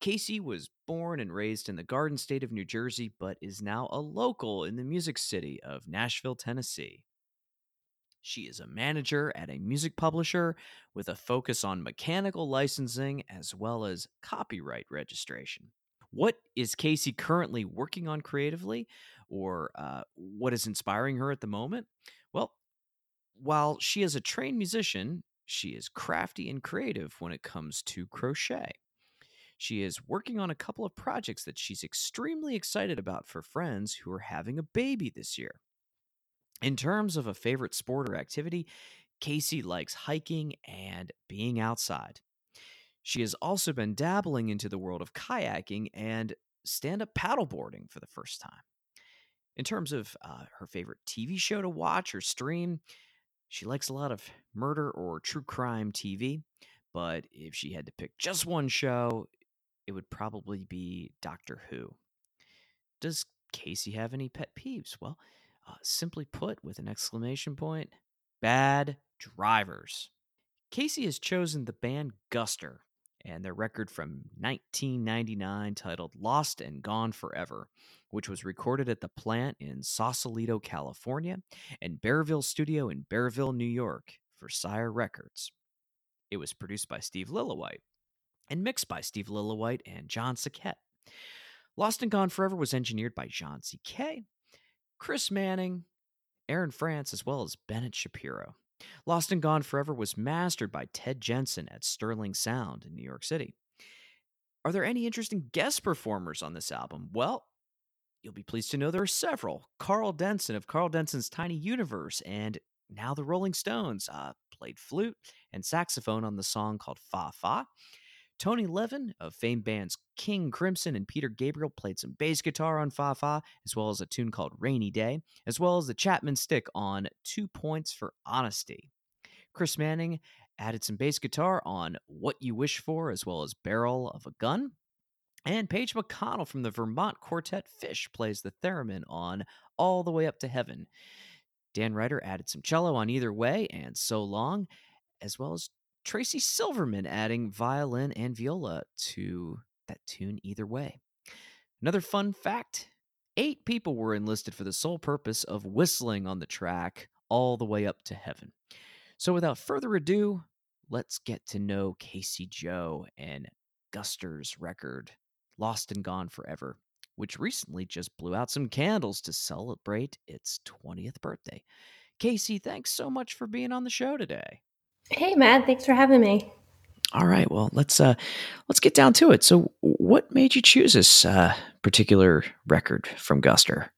Casey was born and raised in the Garden State of New Jersey, but is now a local in the music city of Nashville, Tennessee. She is a manager at a music publisher with a focus on mechanical licensing as well as copyright registration. What is Casey currently working on creatively, or uh, what is inspiring her at the moment? Well, while she is a trained musician, she is crafty and creative when it comes to crochet. She is working on a couple of projects that she's extremely excited about for friends who are having a baby this year. In terms of a favorite sport or activity, Casey likes hiking and being outside. She has also been dabbling into the world of kayaking and stand up paddleboarding for the first time. In terms of uh, her favorite TV show to watch or stream, she likes a lot of murder or true crime TV. But if she had to pick just one show, it would probably be Doctor Who. Does Casey have any pet peeves? Well, uh, simply put, with an exclamation point, bad drivers. Casey has chosen the band Guster and their record from 1999 titled Lost and Gone Forever, which was recorded at the plant in Sausalito, California, and Bearsville Studio in Bearsville, New York for Sire Records. It was produced by Steve Lillywhite and mixed by Steve Lillywhite and John Saquette. Lost and Gone Forever was engineered by John C.K., Chris Manning, Aaron France, as well as Bennett Shapiro. Lost and Gone Forever was mastered by Ted Jensen at Sterling Sound in New York City. Are there any interesting guest performers on this album? Well, you'll be pleased to know there are several. Karl Denson of Karl Denson's Tiny Universe and now the Rolling Stones uh, played flute and saxophone on the song called Fa Fa. Tony Levin of famed bands King Crimson and Peter Gabriel played some bass guitar on Fa Fa, as well as a tune called Rainy Day, as well as the Chapman stick on Two Points for Honesty. Chris Manning added some bass guitar on What You Wish For, as well as Barrel of a Gun. And Page McConnell from the Vermont quartet Phish plays the theremin on All the Way Up to Heaven. Dan Ryder added some cello on Either Way and So Long, as well as Tracy Silverman adding violin and viola to that tune either way. Another fun fact eight people were enlisted for the sole purpose of whistling on the track all the way up to heaven. So without further ado, let's get to know Casey Joe and Guster's record, Lost and Gone Forever, which recently just blew out some candles to celebrate its 20th birthday. Casey, thanks so much for being on the show today. Hey, Matt. Thanks for having me. All right. Well, let's uh, let's get down to it. So, what made you choose this uh, particular record from Guster?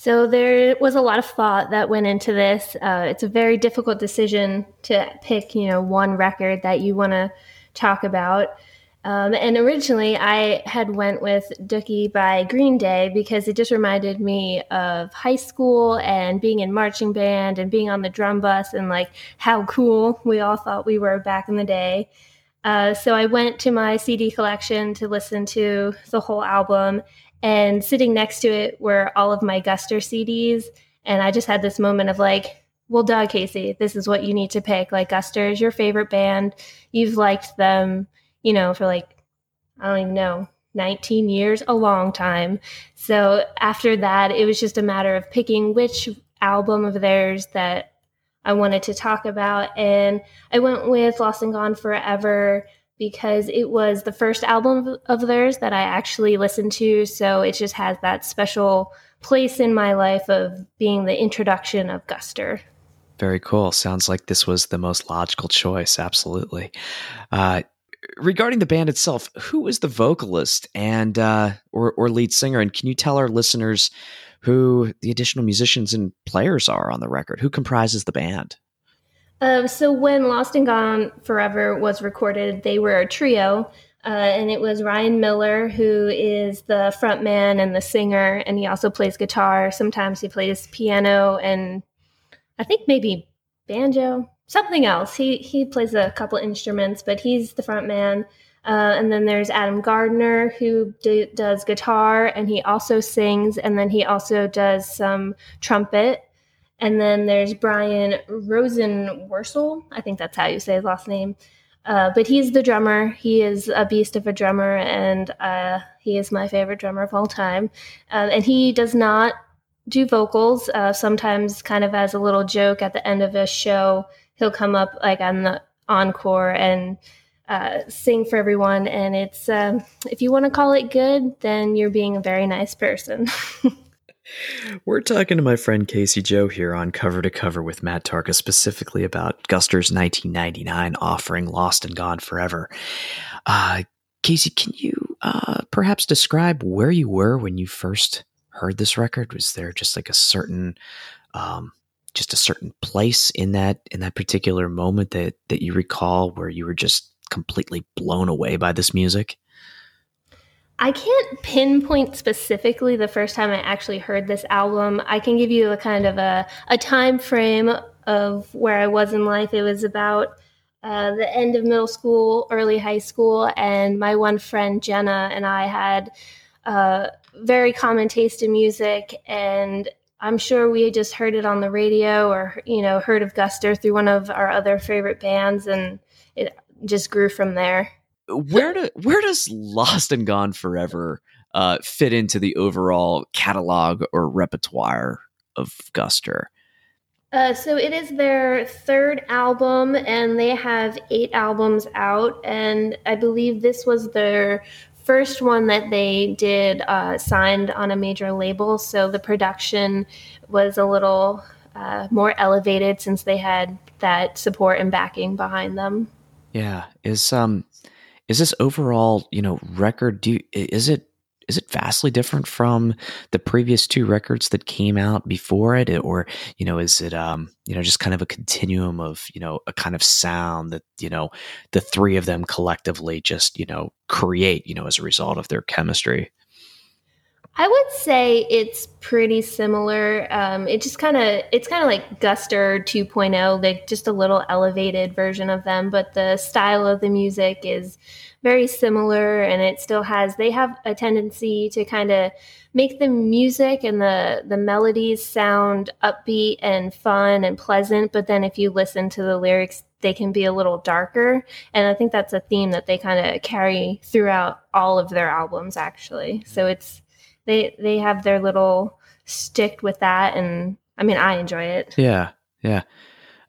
So there was a lot of thought that went into this. Uh, it's a very difficult decision to pick, you know, one record that you want to talk about. Um, and originally, I had went with Dookie by Green Day because it just reminded me of high school and being in marching band and being on the drum bus and like how cool we all thought we were back in the day. Uh, so I went to my CD collection to listen to the whole album, and sitting next to it were all of my Guster CDs. And I just had this moment of like, well, duh, Casey, this is what you need to pick. Like, Guster is your favorite band. You've liked them you know, for like, I don't even know, 19 years, a long time. So after that, it was just a matter of picking which album of theirs that I wanted to talk about. And I went with Lost and Gone Forever because it was the first album of theirs that I actually listened to. So it just has that special place in my life of being the introduction of Guster. Very cool. Sounds like this was the most logical choice. Absolutely. Uh, regarding the band itself, who is the vocalist and uh, or or lead singer? And can you tell our listeners who the additional musicians and players are on the record? Who comprises the band? Uh, so when Lost and Gone Forever was recorded, they were a trio. Uh, and it was Ryan Miller, who is the front man and the singer, and he also plays guitar. Sometimes he plays piano and I think maybe banjo, something else. He he plays a couple instruments, but he's the front man. Uh, and then there's Adam Gardner who do, does guitar and he also sings, and then he also does some trumpet. And then there's Brian Rosenworcel. I think that's how you say his last name. Uh, but he's the drummer. He is a beast of a drummer, and uh, he is my favorite drummer of all time. Uh, and he does not do vocals. Uh, sometimes, kind of as a little joke at the end of a show, he'll come up like on the encore and uh, sing for everyone. And it's um, if you want to call it good, then you're being a very nice person. We're talking to my friend Casey Joe here on Cover to Cover with Matt Tarka, specifically about Guster's 1999 offering Lost and Gone Forever. Uh, Casey, can you uh, perhaps describe where you were when you first heard this record? Was there just like a certain, um, just a certain place in that in that particular moment that that you recall where you were just completely blown away by this music? I can't pinpoint specifically the first time I actually heard this album. I can give you a kind of a, a time frame of where I was in life. It was about uh, the end of middle school, early high school, and my one friend Jenna and I had a very common taste in music, and I'm sure we just heard it on the radio or you know heard of Guster through one of our other favorite bands, and it just grew from there where do where does Lost and Gone Forever uh, fit into the overall catalog or repertoire of Guster? Uh, so it is their third album, and they have eight albums out. And I believe this was their first one that they did uh, signed on a major label. So the production was a little uh, more elevated since they had that support and backing behind them. Yeah, is um is this overall you know record do you, is it is it vastly different from the previous two records that came out before it? Or you know is it um you know just kind of a continuum of you know a kind of sound that you know the three of them collectively just you know create you know as a result of their chemistry I would say it's pretty similar. Um, it just kind of it's kind of like Guster 2.0, like just a little elevated version of them. But the style of the music is very similar, and it still has. They have a tendency to kind of make the music and the the melodies sound upbeat and fun and pleasant. But then if you listen to the lyrics, they can be a little darker. And I think that's a theme that they kind of carry throughout all of their albums, actually. So it's they they have their little stick with that, and I mean, I enjoy it. Yeah, yeah.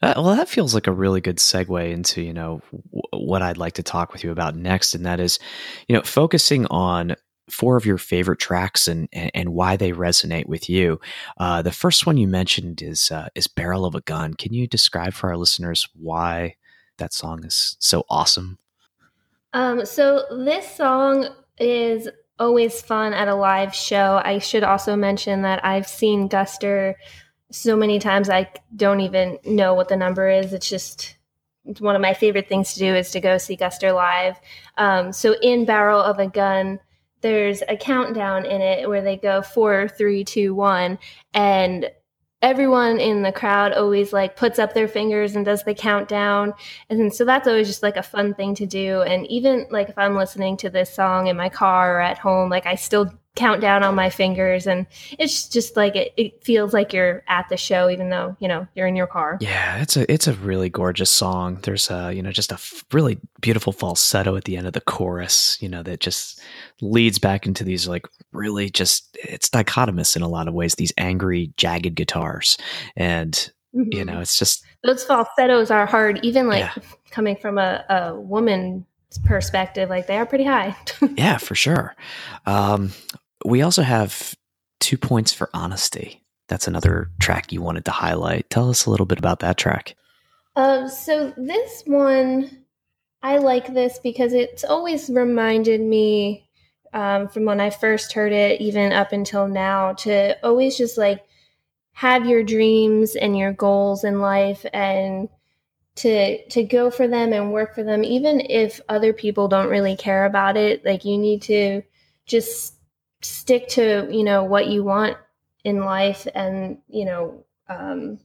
Uh, well, that feels like a really good segue into you know w- what I'd like to talk with you about next, and that is, you know, focusing on four of your favorite tracks and and, and why they resonate with you. Uh, the first one you mentioned is uh, is "Barrel of a Gun." Can you describe for our listeners why that song is so awesome? Um, so this song is always fun at a live show. I should also mention that I've seen Guster so many times I don't even know what the number is. It's just it's one of my favorite things to do is to go see Guster live. Um, so in Barrel of a Gun, there's a countdown in it where they go four, three, two, one, and everyone in the crowd always like puts up their fingers and does the countdown. And so that's always just like a fun thing to do. And even like if i'm listening to this song in my car or at home like i still count down on my fingers and it's just like it, it feels like you're at the show even though you know you're in your car. Yeah it's a it's a really gorgeous song. There's a you know just a f- really beautiful falsetto at the end of the chorus you know that just leads back into these like really just it's dichotomous in a lot of ways these angry jagged guitars. And mm-hmm. you know it's just those falsettos are hard even like yeah. coming from a, a woman perspective like they are pretty high. Yeah for sure. Um, we also have two points for honesty. That's another track you wanted to highlight. Tell us a little bit about that track. Uh, so this one, I like this because it's always reminded me um, from when I first heard it, even up until now, to always just like have your dreams and your goals in life and to to go for them and work for them even if other people don't really care about it like you need to just stick to you know what you want in life and you know um,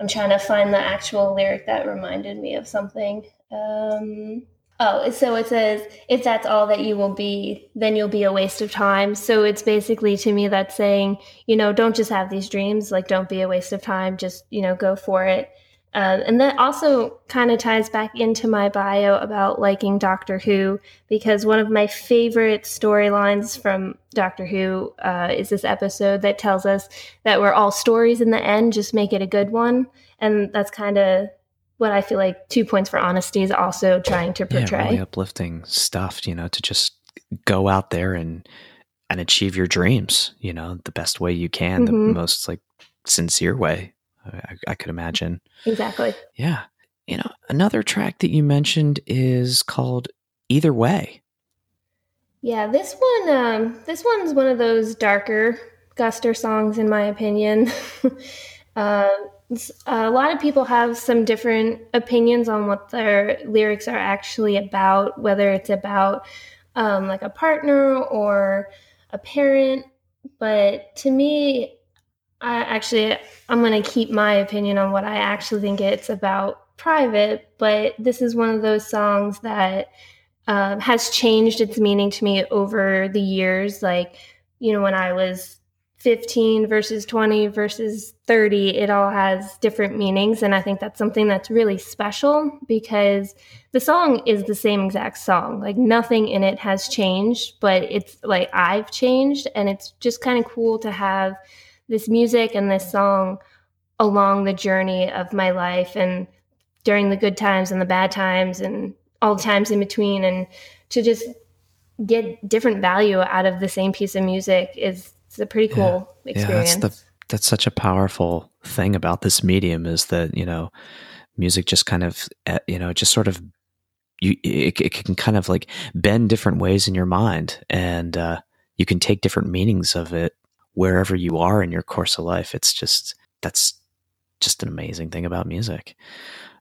i'm trying to find the actual lyric that reminded me of something. Um, oh so it says if that's all that you will be then you'll be a waste of time. So it's basically to me that's saying you know don't just have these dreams like don't be a waste of time just you know go for it um, and that also kind of ties back into my bio about liking Doctor Who, because one of my favorite storylines from Doctor Who uh, is this episode that tells us that we're all stories in the end, just make it a good one. And that's kind of what I feel like Two Points for Honesty is also trying to portray. Yeah, really uplifting stuff, you know, to just go out there and and achieve your dreams, you know, the best way you can, mm-hmm. the most like sincere way I, I could imagine. Exactly. Yeah. You know, another track that you mentioned is called Either Way. Yeah, this one um this one's one of those darker Guster songs in my opinion. uh, a lot of people have some different opinions on what their lyrics are actually about, whether it's about um, like a partner or a parent. But to me, I actually, I'm going to keep my opinion on what I actually think it's about private, but this is one of those songs that uh, has changed its meaning to me over the years. Like, you know, when I was 15 versus 20 versus 30, it all has different meanings. And I think that's something that's really special because the song is the same exact song. Like, nothing in it has changed, but it's like I've changed. And it's just kind of cool to have this music and this song along the journey of my life and during the good times and the bad times and all the times in between and to just get different value out of the same piece of music is a pretty cool yeah. experience. Yeah, that's the that's such a powerful thing about this medium is that, you know, music just kind of eh, you know, just sort of you it, it can kind of like bend different ways in your mind and uh you can take different meanings of it wherever you are in your course of life. It's just that's just an amazing thing about music.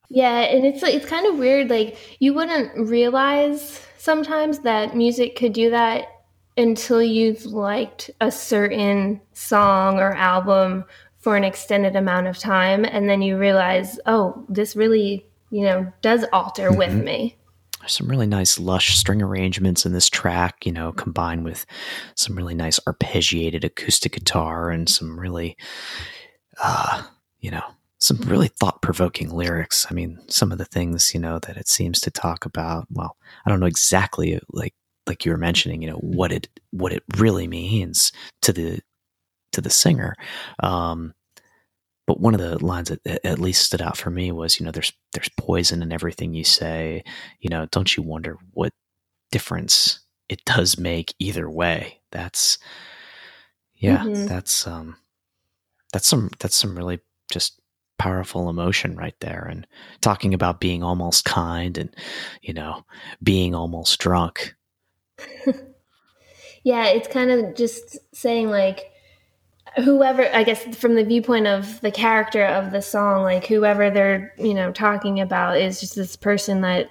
Yeah, and it's it's kind of weird. Like you wouldn't realize sometimes that music could do that until you've liked a certain song or album for an extended amount of time, and then you realize, oh, this really, you know, does alter mm-hmm. with me some really nice lush string arrangements in this track, you know, combined with some really nice arpeggiated acoustic guitar and some really, uh, you know, some really thought provoking lyrics. I mean, some of the things, you know, that it seems to talk about, well, I don't know exactly like, like you were mentioning, you know, what it, what it really means to the, to the singer. Um, but one of the lines that at least stood out for me was, you know, there's there's poison in everything you say. You know, don't you wonder what difference it does make either way? That's yeah, mm-hmm. that's um that's some that's some really just powerful emotion right there and talking about being almost kind and you know being almost drunk yeah it's kind of just saying like whoever i guess from the viewpoint of the character of the song like whoever they're you know talking about is just this person that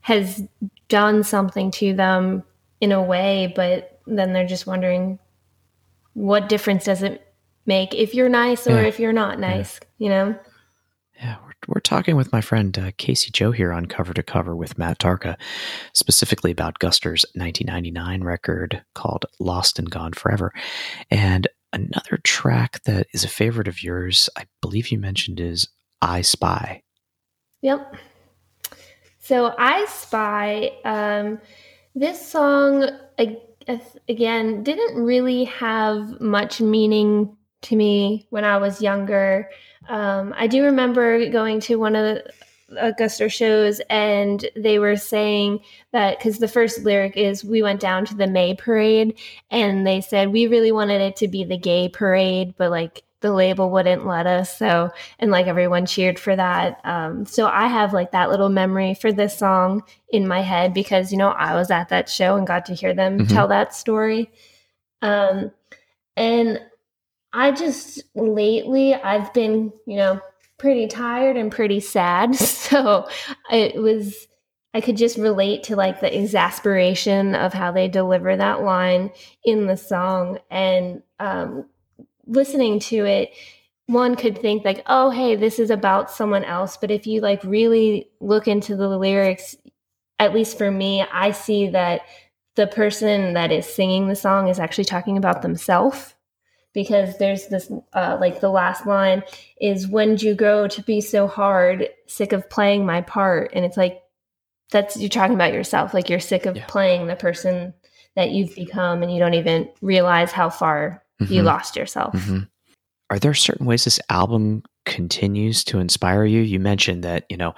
has done something to them in a way but then they're just wondering what difference does it make if you're nice or yeah. if you're not nice yeah. you know yeah we're, we're talking with my friend uh, casey joe here on cover to cover with matt tarka specifically about guster's 1999 record called lost and gone forever and Another track that is a favorite of yours, I believe you mentioned, is I Spy. Yep. So I Spy, um, this song, again, didn't really have much meaning to me when I was younger. Um, I do remember going to one of the Guster shows, and they were saying that because the first lyric is "We went down to the May parade," and they said we really wanted it to be the gay parade, but like the label wouldn't let us. So, and like everyone cheered for that. Um, so I have like that little memory for this song in my head because you know I was at that show and got to hear them mm-hmm. tell that story. Um, and I just lately I've been you know pretty tired and pretty sad. So it was, I could just relate to like the exasperation of how they deliver that line in the song. And um, listening to it, one could think like, oh, hey, this is about someone else. But if you like really look into the lyrics, at least for me, I see that the person that is singing the song is actually talking about themselves because there's this uh, like the last line is when you grow to be so hard sick of playing my part and it's like that's you're talking about yourself like you're sick of yeah. playing the person that you've become and you don't even realize how far mm-hmm. you lost yourself mm-hmm. are there certain ways this album continues to inspire you you mentioned that you know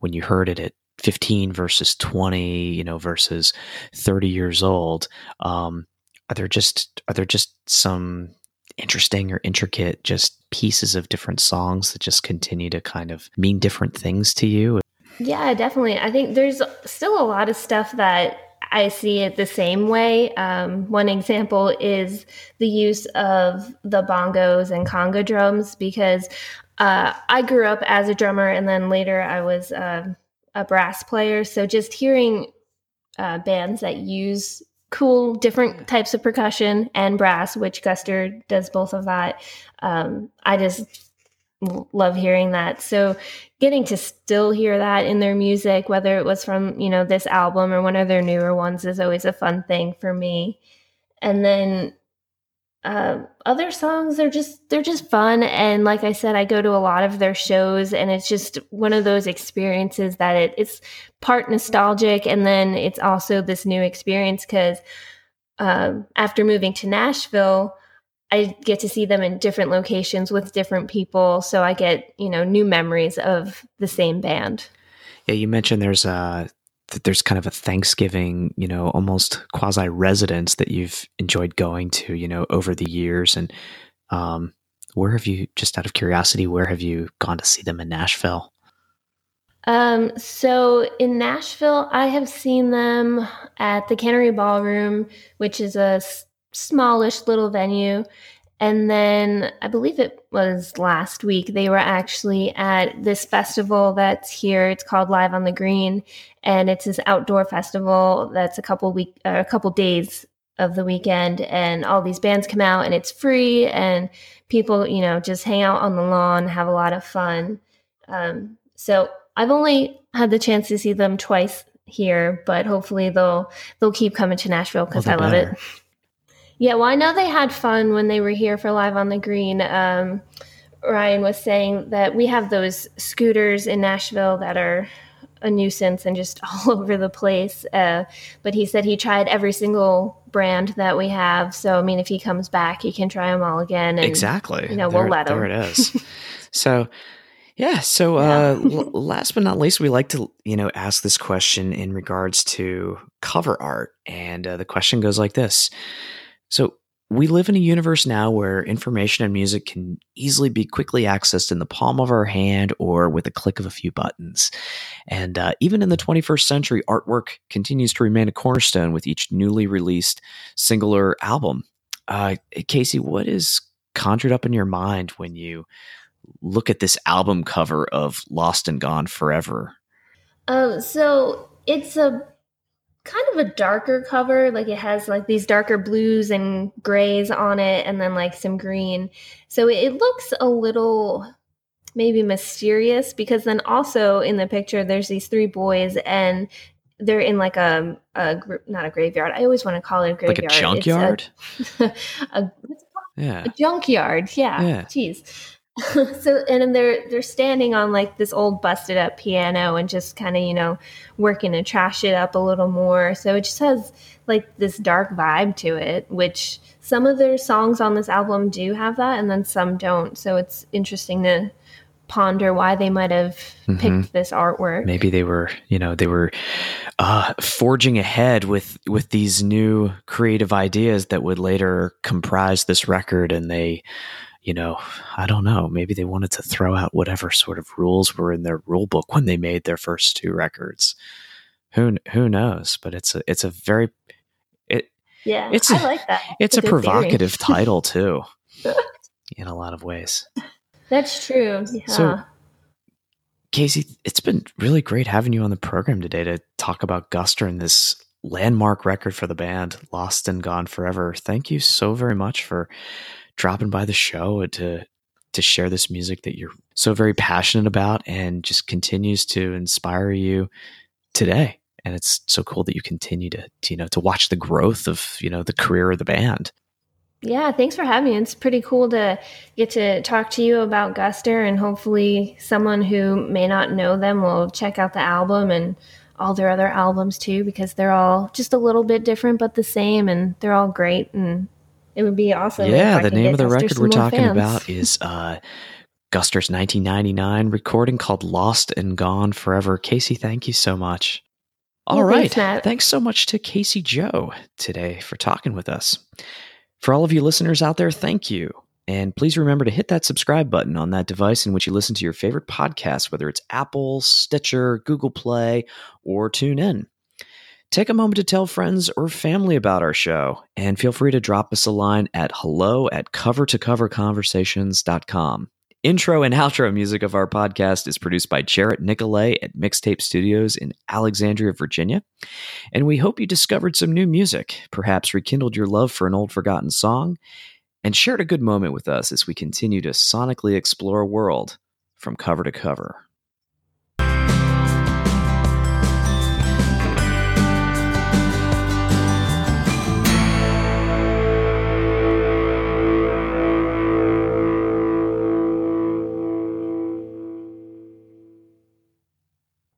when you heard it at 15 versus 20 you know versus 30 years old um are there just are there just some interesting or intricate just pieces of different songs that just continue to kind of mean different things to you yeah definitely i think there's still a lot of stuff that I see it the same way. Um, one example is the use of the bongos and conga drums because uh, I grew up as a drummer and then later I was uh, a brass player. So just hearing uh, bands that use cool different types of percussion and brass, which Guster does both of that, um, I just love hearing that. So getting to still hear that in their music, whether it was from you know this album or one of their newer ones, is always a fun thing for me. And then uh, other songs are just they're just fun. And like i said i go to a lot of their shows and it's just one of those experiences that it, it's part nostalgic. And then it's also this new experience because um, after moving to nashville i get to see them in different locations with different people. So i get you know new memories of the same band. Yeah you mentioned there's a that there's kind of a Thanksgiving, you know, almost quasi residence that you've enjoyed going to, you know, over the years. And um, where have you, just out of curiosity, where have you gone to see them in Nashville? Um, so in Nashville, I have seen them at the Cannery Ballroom, which is a s- smallish little venue. And then I believe it was last week, they were actually at this festival that's here. It's called Live on the Green. And it's this outdoor festival that's a couple week, uh, a couple days of the weekend. And all these bands come out and it's free. And people, you know, just hang out on the lawn, have a lot of fun. Um, so I've only had the chance to see them twice here, but hopefully they'll they'll keep coming to Nashville because well, I love better. it. Yeah, well, I know they had fun when they were here for Live on the Green. Um, Ryan was saying that we have those scooters in Nashville that are a nuisance and just all over the place. Uh, but he said he tried every single brand that we have. So, I mean, if he comes back, he can try them all again. And, exactly. You know, there, we'll let him. There it is. so, yeah. So, uh, l- last but not least, we like to, you know, ask this question in regards to cover art. And uh, the question goes like this so we live in a universe now where information and music can easily be quickly accessed in the palm of our hand or with a click of a few buttons. And uh, even in the 21st century, artwork continues to remain a cornerstone with each newly released singular album. Uh, Casey, what is conjured up in your mind when you look at this album cover of Lost and Gone Forever? Um, so it's a kind of a darker cover. Like it has like these darker blues and grays on it, and then like some green. So it looks a little maybe mysterious because then also in the picture there's these three boys and they're in like a, a not a graveyard. I always want to call it a graveyard. Like a junkyard. A, a, yeah. A junkyard. Yeah. yeah. Jeez. so and they're they're standing on like this old busted up piano and just kind of you know working to trash it up a little more. So it just has like this dark vibe to it which some of their songs on this album do have that and then some don't. So it's interesting to ponder why they might have mm-hmm. picked this artwork. Maybe they were you know they were uh, forging ahead with with these new creative ideas that would later comprise this record and they you know, I don't know. Maybe they wanted to throw out whatever sort of rules were in their rule book when they made their first two records. Who who knows? But it's a it's a very it yeah. It's a, I like that. It's, it's a, a provocative title too, in a lot of ways. That's true. Yeah. So Casey, it's been really great having you on the program today to talk about Guster and this landmark record for the band, Lost and Gone Forever. Thank you so very much for dropping by the show to to share this music that you're so very passionate about and just continues to inspire you today. And it's so cool that you continue to, to you know to watch the growth of you know the career of the band. Yeah, thanks for having me. It's pretty cool to get to talk to you about Guster, and hopefully, someone who may not know them will check out the album and all their other albums too, because they're all just a little bit different but the same, and they're all great. And it would be awesome. Yeah, the name of the Guster record we're talking fans. about is uh, Guster's 1999 recording called Lost and Gone Forever. Casey, thank you so much. All well, right, thanks, thanks so much to Casey Joe today for talking with us. For all of you listeners out there, thank you. And please remember to hit that subscribe button on that device in which you listen to your favorite podcast, whether it's Apple, Stitcher, Google Play, or TuneIn. Take a moment to tell friends or family about our show, and feel free to drop us a line at hello at cover to cover conversations.com. Intro and outro music of our podcast is produced by Jarrett Nicolay at Mixtape Studios in Alexandria, Virginia. And we hope you discovered some new music, perhaps rekindled your love for an old forgotten song, and shared a good moment with us as we continue to sonically explore a world from cover to cover.